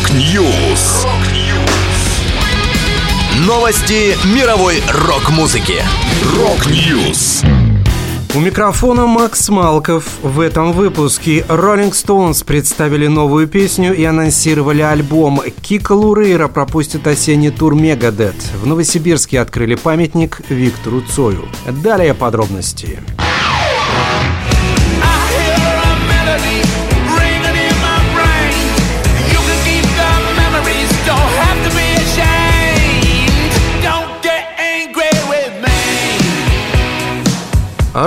Rock News. Новости мировой рок-музыки. Rock News. У микрофона Макс Малков. В этом выпуске Rolling Stones представили новую песню и анонсировали альбом. Кико Лурейро пропустит осенний тур Megadeth. В Новосибирске открыли памятник Виктору Цою. Далее подробности.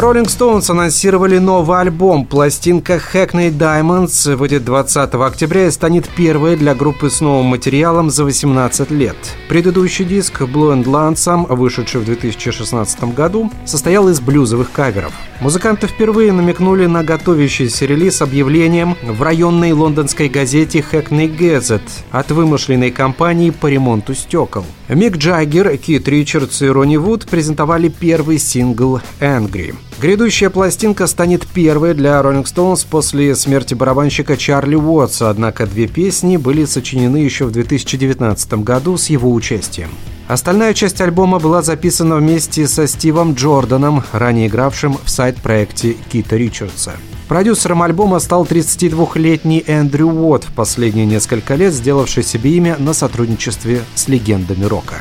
Rolling Stones анонсировали новый альбом. Пластинка Hackney Diamonds выйдет 20 октября и станет первой для группы с новым материалом за 18 лет. Предыдущий диск Blue and Lonesome, вышедший в 2016 году, состоял из блюзовых каверов. Музыканты впервые намекнули на готовящийся релиз объявлением в районной лондонской газете Hackney Gazette от вымышленной компании по ремонту стекол. Мик Джаггер, Кит Ричардс и Ронни Вуд презентовали первый сингл «Angry». Грядущая пластинка станет первой для Rolling Stones после смерти барабанщика Чарли Уотса, однако две песни были сочинены еще в 2019 году с его участием. Остальная часть альбома была записана вместе со Стивом Джорданом, ранее игравшим в сайт-проекте Кита Ричардса. Продюсером альбома стал 32-летний Эндрю Уотт, в последние несколько лет сделавший себе имя на сотрудничестве с легендами рока.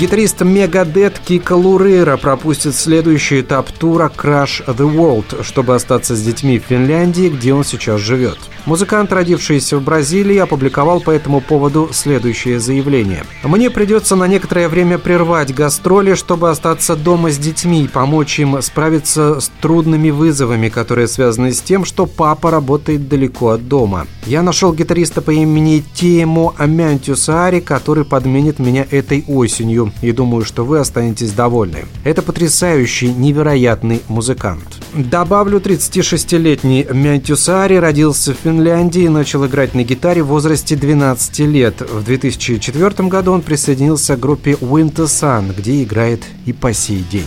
Гитарист Мегадет Кика Лурейра пропустит следующий этап тура Crash the World, чтобы остаться с детьми в Финляндии, где он сейчас живет. Музыкант, родившийся в Бразилии, опубликовал по этому поводу следующее заявление. «Мне придется на некоторое время прервать гастроли, чтобы остаться дома с детьми и помочь им справиться с трудными вызовами, которые связаны с тем, что папа работает далеко от дома. Я нашел гитариста по имени Тимо Амянтюсаари, который подменит меня этой осенью и думаю, что вы останетесь довольны. Это потрясающий, невероятный музыкант. Добавлю, 36-летний Мянтюсари родился в Финляндии и начал играть на гитаре в возрасте 12 лет. В 2004 году он присоединился к группе Winter Sun, где играет и по сей день.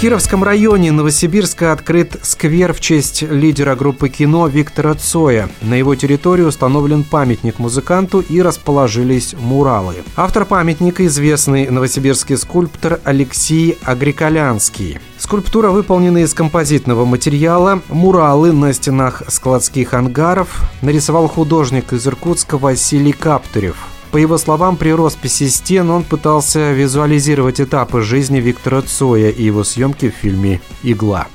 Кировском районе Новосибирска открыт сквер в честь лидера группы кино Виктора Цоя. На его территории установлен памятник музыканту и расположились муралы. Автор памятника – известный новосибирский скульптор Алексей Агриколянский. Скульптура выполнена из композитного материала. Муралы на стенах складских ангаров нарисовал художник из Иркутска Василий Каптырев. По его словам, при росписи стен он пытался визуализировать этапы жизни Виктора Цоя и его съемки в фильме «Игла».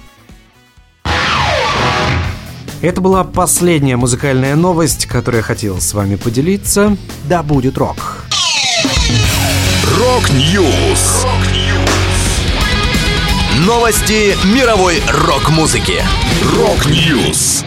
Это была последняя музыкальная новость, которую я хотел с вами поделиться. Да будет рок! Rock News! Новости мировой рок-музыки. Rock News!